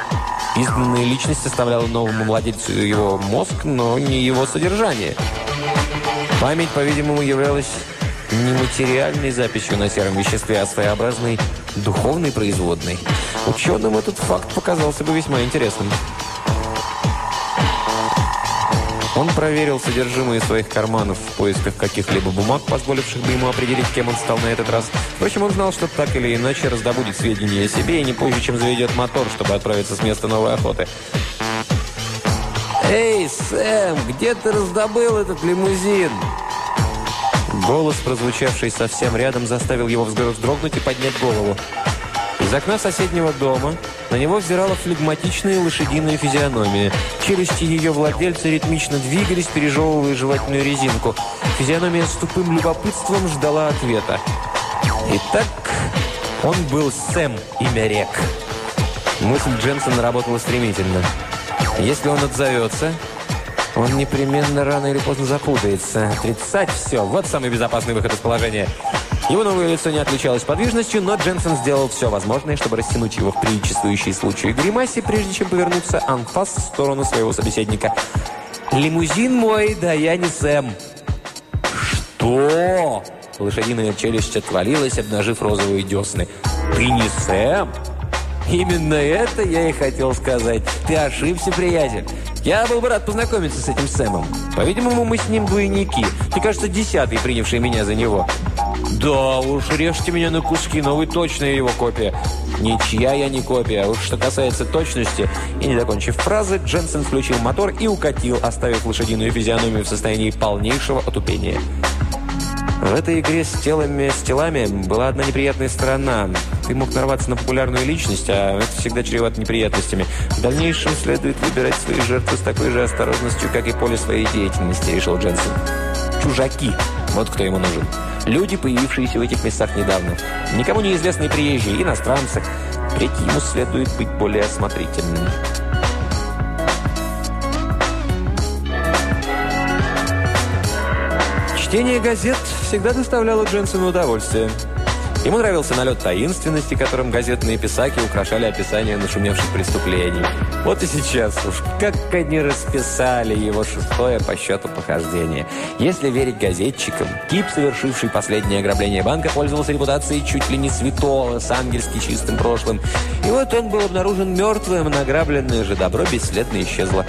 Изгнанная личность оставляла новому владельцу его мозг, но не его содержание. Память, по-видимому, являлась не материальной записью на сером веществе, а своеобразной духовной производной. Ученым этот факт показался бы весьма интересным. Он проверил содержимое своих карманов в поисках каких-либо бумаг, позволивших бы ему определить, кем он стал на этот раз. Впрочем, он знал, что так или иначе раздобудет сведения о себе и не позже, чем заведет мотор, чтобы отправиться с места новой охоты. «Эй, Сэм, где ты раздобыл этот лимузин?» Голос, прозвучавший совсем рядом, заставил его вздрогнуть и поднять голову. Из окна соседнего дома на него взирала флегматичная лошадиная физиономия. Челюсти ее владельца ритмично двигались, пережевывая жевательную резинку. Физиономия с тупым любопытством ждала ответа. Итак, он был Сэм, имя рек. Мысль Дженсона работала стремительно. Если он отзовется, он непременно рано или поздно запутается. Отрицать все. Вот самый безопасный выход из положения. Его новое лицо не отличалось подвижностью, но Дженсен сделал все возможное, чтобы растянуть его в приличествующей случаю гримасе, прежде чем повернуться анфас в сторону своего собеседника. «Лимузин мой, да я не Сэм». «Что?» Лошадиная челюсть отвалилась, обнажив розовые десны. «Ты не Сэм?» «Именно это я и хотел сказать. Ты ошибся, приятель. Я был бы рад познакомиться с этим Сэмом. По-видимому, мы с ним двойники. Ты, кажется, десятый, принявший меня за него. Да уж, режьте меня на куски, но вы точно его копия. Ничья я не копия. А уж что касается точности... И не закончив фразы, Дженсен включил мотор и укатил, оставив лошадиную физиономию в состоянии полнейшего отупения. В этой игре с телами, с телами была одна неприятная сторона. Ты мог нарваться на популярную личность, а это всегда чревато неприятностями. В дальнейшем следует выбирать свои жертвы с такой же осторожностью, как и поле своей деятельности, решил Дженсен. Чужаки. Вот кто ему нужен. Люди, появившиеся в этих местах недавно. Никому неизвестные приезжие, иностранцы. Треть ему следует быть более осмотрительным. Чтение газет всегда доставляло Дженсону удовольствие. Ему нравился налет таинственности, которым газетные писаки украшали описание нашумевших преступлений. Вот и сейчас уж как они расписали его шестое по счету похождение. Если верить газетчикам, Кип, совершивший последнее ограбление банка, пользовался репутацией чуть ли не святого с ангельски чистым прошлым. И вот он был обнаружен мертвым, награбленное же добро бесследно исчезло.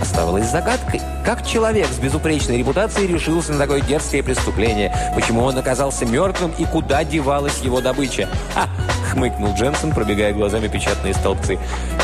Оставалось загадкой, как человек с безупречной репутацией решился на такое дерзкое преступление, почему он оказался мертвым и куда девалась его добыча. «Ха!» — хмыкнул Дженсен, пробегая глазами печатные столбцы.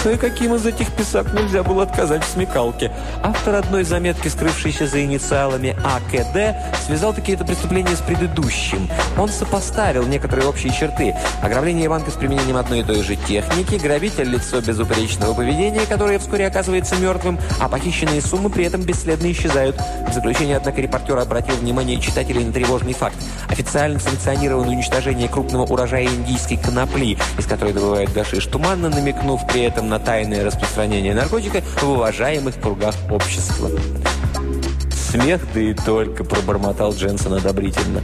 Ну и каким из этих писак нельзя было отказать в смекалке? Автор одной заметки, скрывшейся за инициалами АКД, связал такие-то преступления с предыдущим. Он сопоставил некоторые общие черты. Ограбление банка с применением одной и той же техники, грабитель лицо безупречного поведения, которое вскоре оказывается мертвым, а Похищенные суммы при этом бесследно исчезают. В заключение, однако, репортер обратил внимание читателей на тревожный факт. Официально санкционированное уничтожение крупного урожая индийской конопли, из которой добывают гашиш, туманно намекнув при этом на тайное распространение наркотика в уважаемых кругах общества. Смех, да и только, пробормотал Дженсен одобрительно.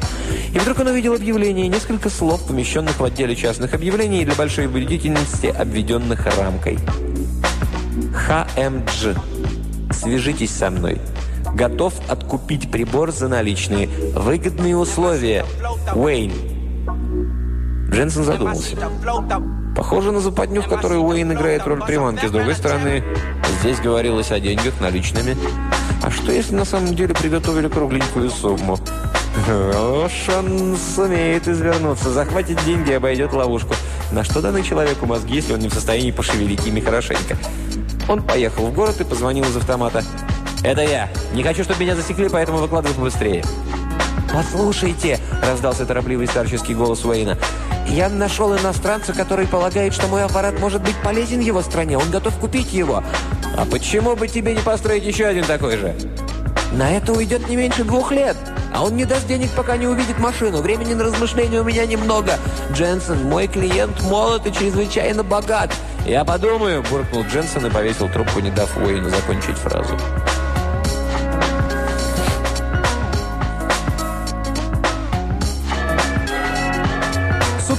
И вдруг он увидел объявление, несколько слов, помещенных в отделе частных объявлений для большой убедительности, обведенных рамкой. ХМДЖ. Свяжитесь со мной. Готов откупить прибор за наличные. Выгодные условия. Уэйн. Дженсен задумался. Похоже на западню, в которой Уэйн играет роль приманки. С другой стороны, здесь говорилось о деньгах наличными. А что, если на самом деле приготовили кругленькую сумму? Он сумеет извернуться. Захватит деньги и обойдет ловушку. На что даны человеку мозги, если он не в состоянии пошевелить ими хорошенько? Он поехал в город и позвонил из автомата. «Это я. Не хочу, чтобы меня засекли, поэтому выкладывай побыстрее». «Послушайте», – раздался торопливый старческий голос Уэйна, «я нашел иностранца, который полагает, что мой аппарат может быть полезен его стране. Он готов купить его». «А почему бы тебе не построить еще один такой же?» «На это уйдет не меньше двух лет». А он не даст денег, пока не увидит машину. Времени на размышления у меня немного. Дженсен, мой клиент молод и чрезвычайно богат. Я подумаю, буркнул Дженсен и повесил трубку, не дав Уэйну закончить фразу.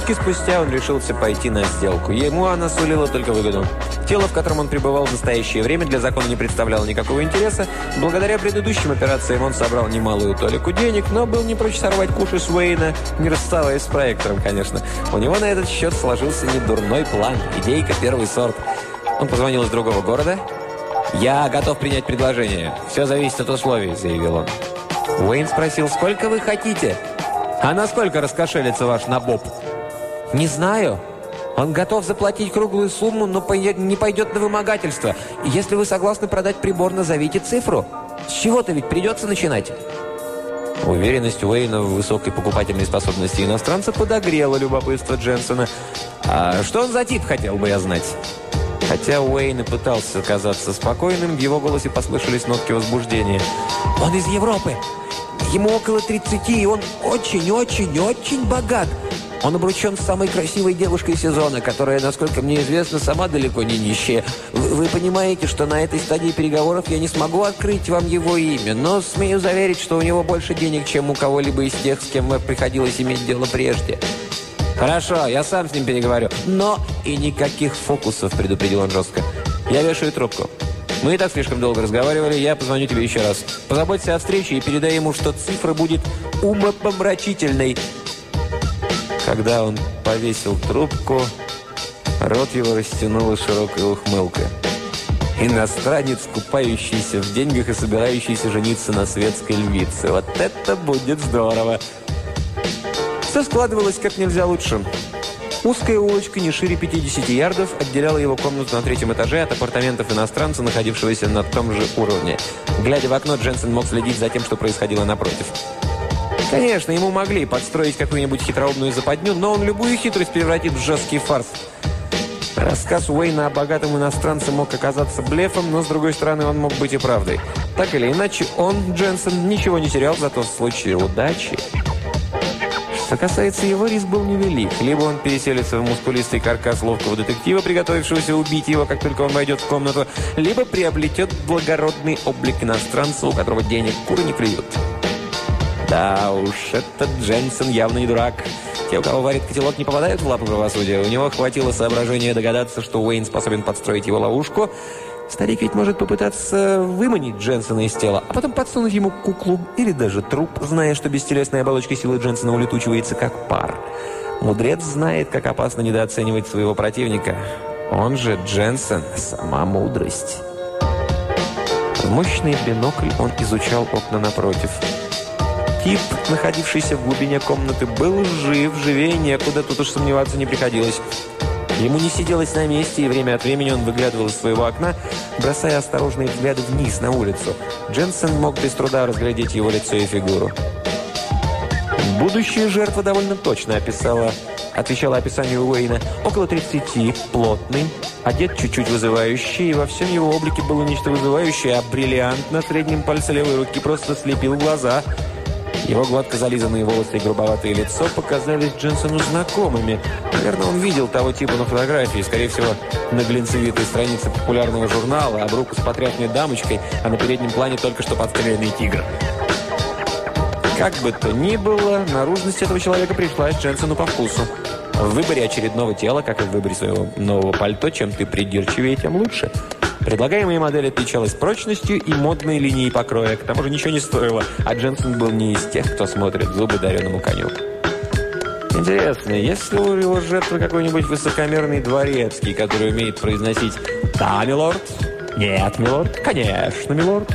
Сутки спустя он решился пойти на сделку. Ему она сулила только выгоду. Тело, в котором он пребывал в настоящее время, для закона не представляло никакого интереса. Благодаря предыдущим операциям он собрал немалую толику денег, но был не прочь сорвать куши с Уэйна, не расставаясь с проектором, конечно. У него на этот счет сложился недурной план, идейка первый сорт. Он позвонил из другого города. «Я готов принять предложение. Все зависит от условий», — заявил он. Уэйн спросил, «Сколько вы хотите?» «А насколько раскошелится ваш набоб?» «Не знаю. Он готов заплатить круглую сумму, но не пойдет на вымогательство. Если вы согласны продать прибор, назовите цифру. С чего-то ведь придется начинать». Уверенность Уэйна в высокой покупательной способности иностранца подогрела любопытство Дженсона. «А что он за тип, хотел бы я знать?» Хотя Уэйн и пытался казаться спокойным, в его голосе послышались нотки возбуждения. «Он из Европы. Ему около 30, и он очень-очень-очень богат. Он обручен с самой красивой девушкой сезона, которая, насколько мне известно, сама далеко не нищая. Вы, вы понимаете, что на этой стадии переговоров я не смогу открыть вам его имя, но смею заверить, что у него больше денег, чем у кого-либо из тех, с кем приходилось иметь дело прежде. «Хорошо, я сам с ним переговорю». «Но и никаких фокусов», – предупредил он жестко. «Я вешаю трубку». Мы и так слишком долго разговаривали, я позвоню тебе еще раз. Позаботься о встрече и передай ему, что цифра будет умопомрачительной. Когда он повесил трубку, рот его растянула широкая ухмылка. Иностранец, купающийся в деньгах и собирающийся жениться на светской львице. Вот это будет здорово! Все складывалось как нельзя лучше. Узкая улочка не шире 50 ярдов отделяла его комнату на третьем этаже от апартаментов иностранца, находившегося на том же уровне. Глядя в окно, Дженсен мог следить за тем, что происходило напротив. Конечно, ему могли подстроить какую-нибудь хитроумную западню, но он любую хитрость превратит в жесткий фарс. Рассказ Уэйна о богатом иностранце мог оказаться блефом, но, с другой стороны, он мог быть и правдой. Так или иначе, он, Дженсен, ничего не терял, зато в случае удачи... Что касается его, риск был невелик. Либо он переселится в мускулистый каркас ловкого детектива, приготовившегося убить его, как только он войдет в комнату, либо приобретет благородный облик иностранца, у которого денег куры не клюют. Да уж, этот Дженсен явно не дурак. Те, у кого варит котелок, не попадают в лапы правосудия. У него хватило соображения догадаться, что Уэйн способен подстроить его ловушку. Старик ведь может попытаться выманить Дженсона из тела, а потом подсунуть ему куклу или даже труп, зная, что бестелесная оболочка силы Дженсона улетучивается как пар. Мудрец знает, как опасно недооценивать своего противника. Он же Дженсен – сама мудрость. В мощный бинокль он изучал окна напротив – Тип, находившийся в глубине комнаты, был жив, живее некуда, тут уж сомневаться не приходилось. Ему не сиделось на месте, и время от времени он выглядывал из своего окна, бросая осторожные взгляды вниз на улицу. Дженсен мог без труда разглядеть его лицо и фигуру. Будущая жертва довольно точно описала, отвечала описанию Уэйна. Около 30, плотный, одет чуть-чуть вызывающий, и во всем его облике было нечто вызывающее, а бриллиант на среднем пальце левой руки просто слепил глаза – его гладко зализанные волосы и грубоватое лицо показались Дженсону знакомыми. Наверное, он видел того типа на фотографии, скорее всего, на глинцевитой странице популярного журнала, об руку с потрясной дамочкой, а на переднем плане только что подстрелянный тигр. Как бы то ни было, наружность этого человека пришлась Дженсону по вкусу. В выборе очередного тела, как и в выборе своего нового пальто, чем ты придирчивее, тем лучше – Предлагаемая модель отличалась прочностью и модной линией покроя. К тому же ничего не стоило, а Дженсен был не из тех, кто смотрит зубы дареному коню. Интересно, есть ли у его жертвы какой-нибудь высокомерный дворецкий, который умеет произносить «Да, милорд», «Нет, милорд», «Конечно, милорд».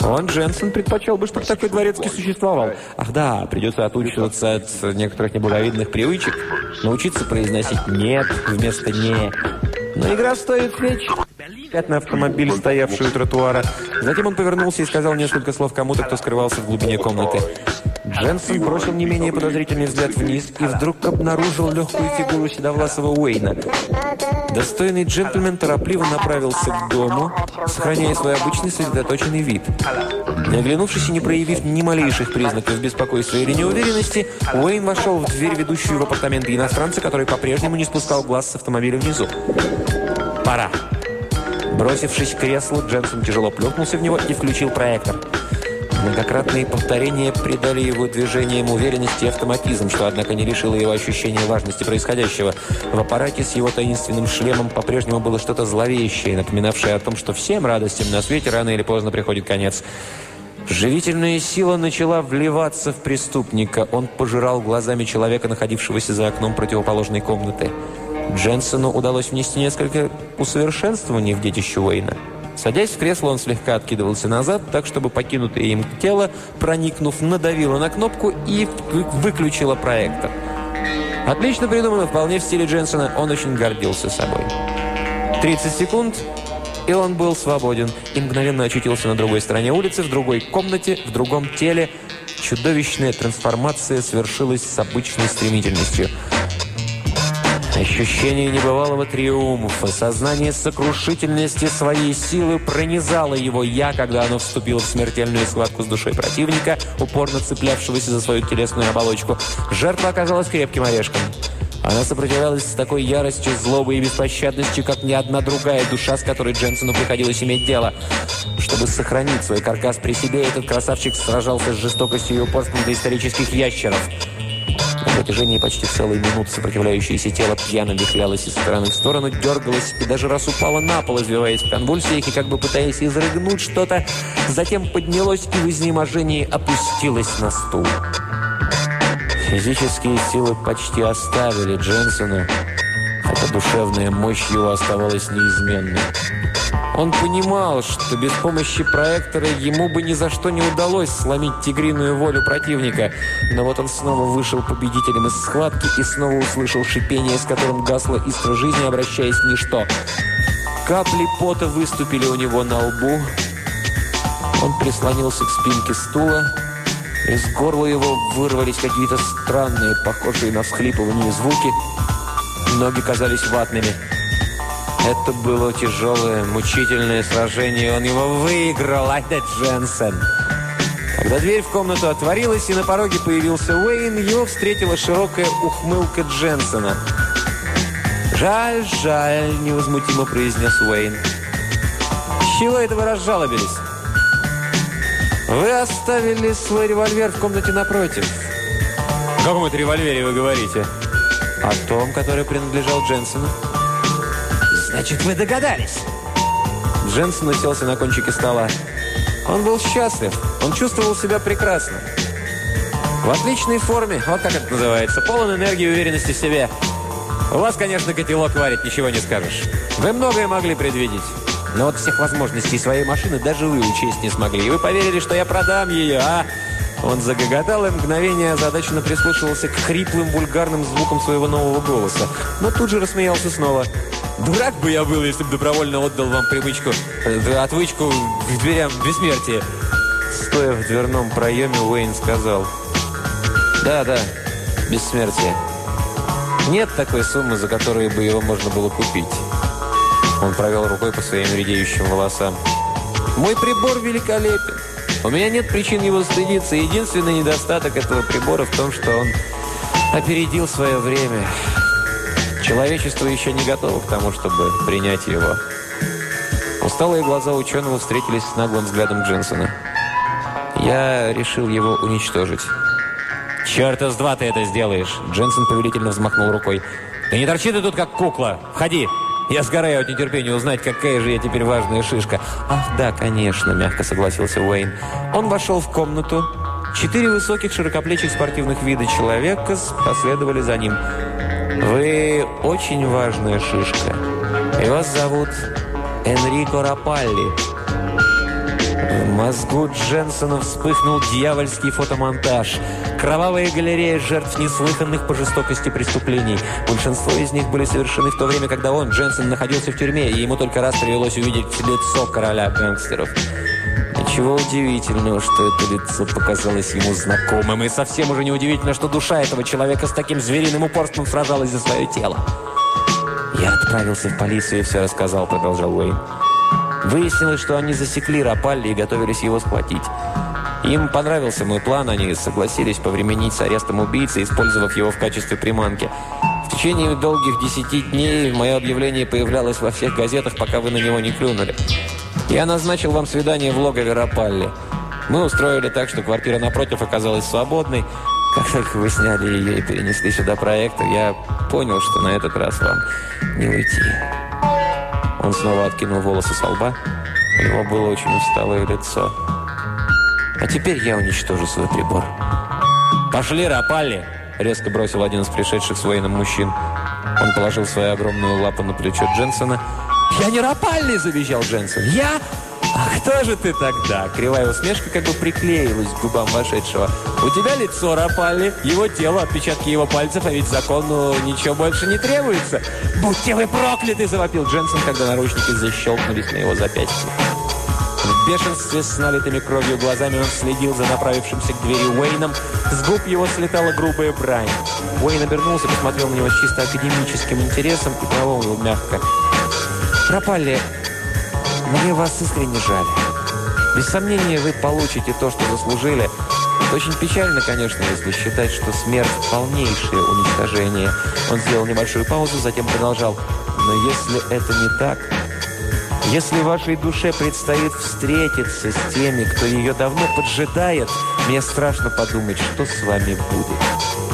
Он, Дженсен, предпочел бы, чтобы такой дворецкий существовал. Ах да, придется отучиваться от некоторых неблаговидных привычек, научиться произносить «нет» вместо «не». Но игра стоит свеч. На автомобиль, стоявший у тротуара. Затем он повернулся и сказал несколько слов кому-то, кто скрывался в глубине комнаты. Дженсен бросил не менее подозрительный взгляд вниз и вдруг обнаружил легкую фигуру седовласого Уэйна. Достойный джентльмен торопливо направился к дому, сохраняя свой обычный сосредоточенный вид. Не оглянувшись и не проявив ни малейших признаков беспокойства или неуверенности, Уэйн вошел в дверь, ведущую в апартаменты иностранца, который по-прежнему не спускал глаз с автомобиля внизу. «Пора!» Бросившись к креслу, Дженсен тяжело плюхнулся в него и включил проектор. Многократные повторения придали его движениям уверенности и автоматизм, что, однако, не лишило его ощущения важности происходящего. В аппарате с его таинственным шлемом по-прежнему было что-то зловещее, напоминавшее о том, что всем радостям на свете рано или поздно приходит конец. Живительная сила начала вливаться в преступника. Он пожирал глазами человека, находившегося за окном противоположной комнаты. Дженсону удалось внести несколько усовершенствований в детище Уэйна. Садясь в кресло, он слегка откидывался назад, так, чтобы покинутое им тело, проникнув, надавило на кнопку и выключило проектор. Отлично придумано, вполне в стиле Дженсона. Он очень гордился собой. 30 секунд, и он был свободен. И мгновенно очутился на другой стороне улицы, в другой комнате, в другом теле. Чудовищная трансформация свершилась с обычной стремительностью – Ощущение небывалого триумфа, сознание сокрушительности своей силы пронизало его «я», когда оно вступило в смертельную схватку с душой противника, упорно цеплявшегося за свою телесную оболочку. Жертва оказалась крепким орешком. Она сопротивлялась с такой яростью, злобой и беспощадностью, как ни одна другая душа, с которой Дженсону приходилось иметь дело. Чтобы сохранить свой каркас при себе, этот красавчик сражался с жестокостью и упорством доисторических ящеров – на протяжении почти целой минуты сопротивляющееся тело пьяно вихлялось из стороны в сторону, дергалось и даже раз упало на пол, извиваясь в конвульсиях и как бы пытаясь изрыгнуть что-то, затем поднялось и в изнеможении опустилось на стул. Физические силы почти оставили Дженсона, хотя душевная мощь его оставалась неизменной. Он понимал, что без помощи проектора ему бы ни за что не удалось сломить тигриную волю противника. Но вот он снова вышел победителем из схватки и снова услышал шипение, с которым гасла искра жизни, обращаясь в ничто. Капли пота выступили у него на лбу. Он прислонился к спинке стула. Из горла его вырвались какие-то странные, похожие на всхлипывание звуки. Ноги казались ватными. Это было тяжелое, мучительное сражение. Он его выиграл, Айда Дженсен. Когда дверь в комнату отворилась и на пороге появился Уэйн, его встретила широкая ухмылка Дженсона. «Жаль, жаль», — невозмутимо произнес Уэйн. «С чего это вы разжалобились?» «Вы оставили свой револьвер в комнате напротив». «О каком это револьвере вы говорите?» «О том, который принадлежал Дженсону». Значит, вы догадались. Дженсен уселся на кончике стола. Он был счастлив. Он чувствовал себя прекрасно. В отличной форме. Вот как это называется. Полон энергии и уверенности в себе. У вас, конечно, котелок варит, ничего не скажешь. Вы многое могли предвидеть. Но вот всех возможностей своей машины даже вы учесть не смогли. И вы поверили, что я продам ее, а? Он загоготал и мгновение озадаченно прислушивался к хриплым вульгарным звукам своего нового голоса. Но тут же рассмеялся снова. Дурак бы я был, если бы добровольно отдал вам привычку, э, отвычку к дверям бессмертия. Стоя в дверном проеме, Уэйн сказал. Да, да, бессмертие. Нет такой суммы, за которую бы его можно было купить. Он провел рукой по своим редеющим волосам. Мой прибор великолепен. У меня нет причин его стыдиться. Единственный недостаток этого прибора в том, что он опередил свое время. Человечество еще не готово к тому, чтобы принять его. Усталые глаза ученого встретились с наглым взглядом Джинсона. Я решил его уничтожить. «Черта с два ты это сделаешь!» Дженсен повелительно взмахнул рукой. «Да не торчи ты тут, как кукла! Входи! Я сгораю от нетерпения узнать, какая же я теперь важная шишка!» «Ах, да, конечно!» – мягко согласился Уэйн. Он вошел в комнату. Четыре высоких широкоплечих спортивных вида человека последовали за ним. Вы очень важная шишка. И вас зовут Энрико Рапалли. В мозгу Дженсона вспыхнул дьявольский фотомонтаж. Кровавая галерея жертв неслыханных по жестокости преступлений. Большинство из них были совершены в то время, когда он, Дженсон, находился в тюрьме, и ему только раз привелось увидеть лицо короля гангстеров. Ничего удивительного, что это лицо показалось ему знакомым. И совсем уже неудивительно, что душа этого человека с таким звериным упорством сражалась за свое тело. «Я отправился в полицию и все рассказал», — продолжал Уэйн. Выяснилось, что они засекли Рапалли и готовились его схватить. Им понравился мой план, они согласились повременить с арестом убийцы, использовав его в качестве приманки. В течение долгих десяти дней мое объявление появлялось во всех газетах, пока вы на него не клюнули. Я назначил вам свидание в логове Рапалли. Мы устроили так, что квартира напротив оказалась свободной. Как только вы сняли ее и перенесли сюда проектор, я понял, что на этот раз вам не уйти. Он снова откинул волосы со лба. У него было очень усталое лицо. А теперь я уничтожу свой прибор. «Пошли, Рапалли!» – резко бросил один из пришедших с военным мужчин. Он положил свою огромную лапу на плечо Дженсона – «Я не Рапалли!» – завизжал Дженсен. «Я? А кто же ты тогда?» Кривая усмешка как бы приклеилась к губам вошедшего. «У тебя лицо Рапалли, его тело, отпечатки его пальцев, а ведь закону ничего больше не требуется!» «Будьте вы прокляты!» – завопил Дженсен, когда наручники защелкнулись на его запястье. В бешенстве с налитыми кровью глазами он следил за направившимся к двери Уэйном. С губ его слетала грубая брань. Уэйн обернулся, посмотрел на него с чисто академическим интересом и промолвил мягко. Пропали. Мне вас искренне жаль. Без сомнения, вы получите то, что заслужили. Это очень печально, конечно, если считать, что смерть – полнейшее уничтожение. Он сделал небольшую паузу, затем продолжал. Но если это не так, если вашей душе предстоит встретиться с теми, кто ее давно поджидает, мне страшно подумать, что с вами будет.